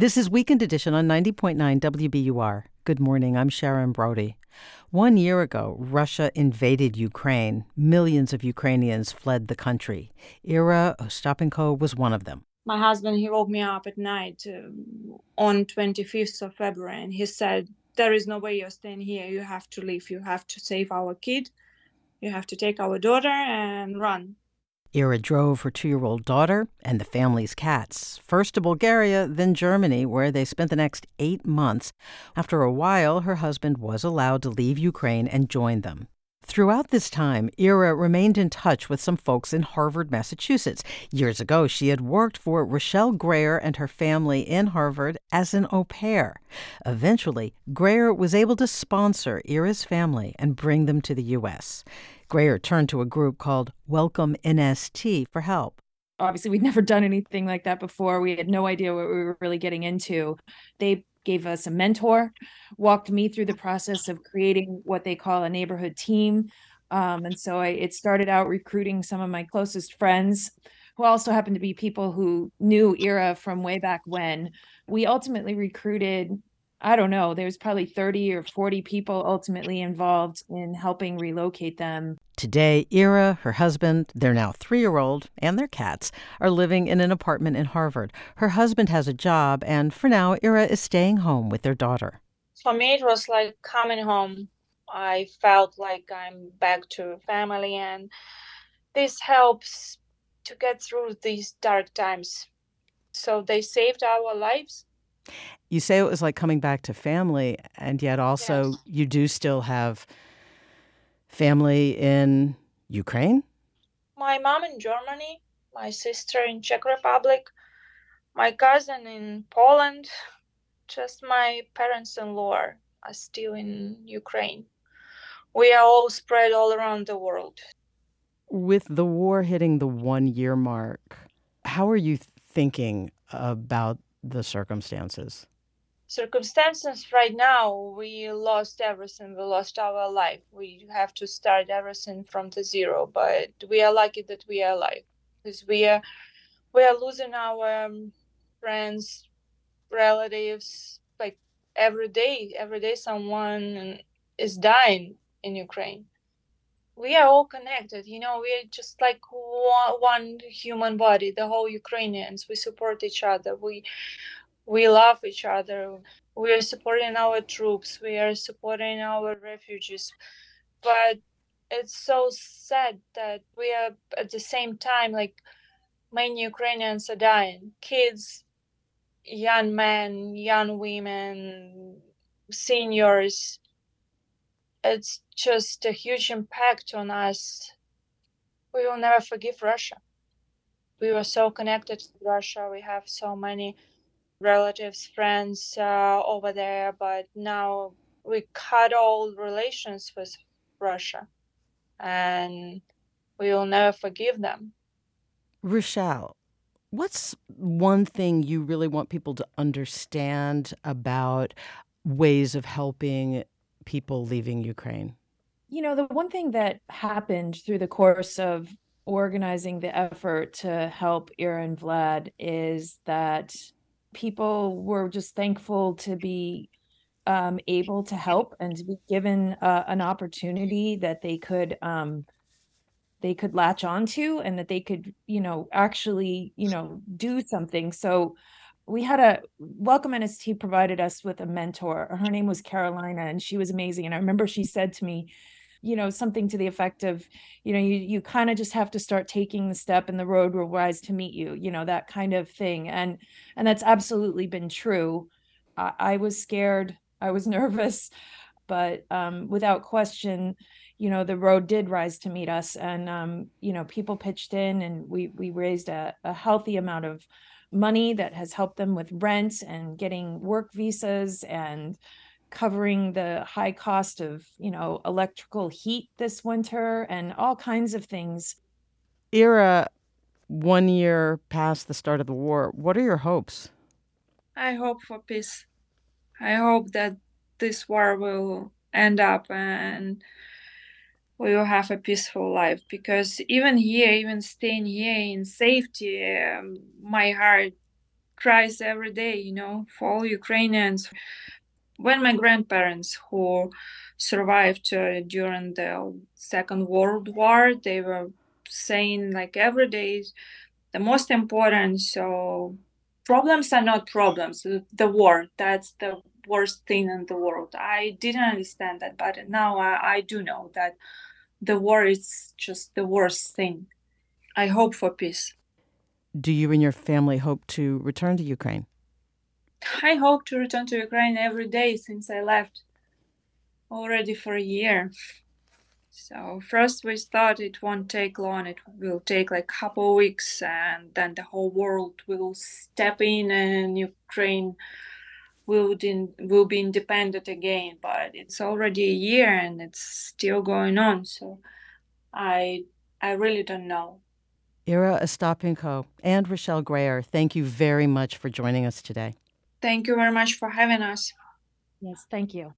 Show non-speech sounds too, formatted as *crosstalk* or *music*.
This is Weekend Edition on 90.9 WBUR. Good morning. I'm Sharon Brody. One year ago, Russia invaded Ukraine. Millions of Ukrainians fled the country. Ira Ostapenko was one of them. My husband, he woke me up at night uh, on 25th of February and he said, there is no way you're staying here. You have to leave. You have to save our kid. You have to take our daughter and run. Ira drove her two year old daughter and the family's cats, first to Bulgaria, then Germany, where they spent the next eight months. After a while, her husband was allowed to leave Ukraine and join them. Throughout this time, Ira remained in touch with some folks in Harvard, Massachusetts. Years ago, she had worked for Rochelle Grayer and her family in Harvard as an au pair. Eventually, Grayer was able to sponsor Ira's family and bring them to the U.S. Grayer turned to a group called Welcome NST for help. Obviously, we'd never done anything like that before. We had no idea what we were really getting into. They gave us a mentor, walked me through the process of creating what they call a neighborhood team. Um, and so I, it started out recruiting some of my closest friends who also happened to be people who knew Ira from way back when. We ultimately recruited I don't know, there's probably 30 or 40 people ultimately involved in helping relocate them. Today, Ira, her husband, their now three year old, and their cats are living in an apartment in Harvard. Her husband has a job, and for now, Ira is staying home with their daughter. For me, it was like coming home. I felt like I'm back to family, and this helps to get through these dark times. So they saved our lives you say it was like coming back to family, and yet also Yes. you do still have family in Ukraine? My mom in Germany, my sister in Czech Republic, my cousin in Poland, just my parents-in-law are still in Ukraine. We are all spread all around the world. With the war hitting the one year mark, how are you thinking about the circumstances? Circumstances right now, we lost everything. We lost our life. We have to start everything from the zero. But we are lucky that we are alive because we are we are losing our um, friends, relatives. Like every day, every day, someone is dying in Ukraine. We are all connected. You know, we are just like one, one human body. The whole Ukrainians. We support each other. We we love each other. We are supporting our troops. We are supporting our refugees. But it's so sad that we are at the same time like many Ukrainians are dying. Kids, young men, young women, seniors. It's just a huge impact on us. We will never forgive Russia. We were so connected to Russia. We have so many relatives, friends uh, over there, but now we cut all relations with Russia and we will never forgive them. Rochelle, what's one thing you really want people to understand about ways of helping people leaving Ukraine? You know, the one thing that happened through the course of organizing the effort to help Ira and Vlad is that people were just thankful to be um, able to help and to be given uh, an opportunity that they could um, they could latch onto and that they could you know actually you know do something so we had a welcome nst provided us with a mentor. Her name was carolina and she was amazing. And i remember she said to me you know something to the effect of you know you you kind of just have to start taking the step and the road will rise to meet you you know that kind of thing. And and that's absolutely been true. I, I was scared. I was *laughs* nervous. But um, without question you know the road did rise to meet us. And um, you know people pitched in and we we raised a, a healthy amount of money that has helped them with rent and getting work visas and covering the high cost of you know electrical heat this winter and all kinds of things Ira, one year past the start of the war, what are your hopes? I hope for peace. I hope that this war will end up and we will have a peaceful life because even here, even staying here in safety, um, my heart cries every day, you know, for all Ukrainians. When my grandparents who survived uh, during the Second World War, they were saying like every day the most important. So problems are not problems. The war, that's the worst thing in the world. I didn't understand that, but now I, I do know that the war is just the worst thing. I hope for peace. Do you and your family hope to return to Ukraine? I hope to return to Ukraine every day since I left already for a year. So first we thought it won't take long. It will take like a couple weeks, and then the whole world will step in, and Ukraine will will be independent again. But it's already a year, and it's still going on. So I I really don't know. Ira Ostapenko and Rochelle Grayer, thank you very much for joining us today. Thank you very much for having us. Yes, thank you.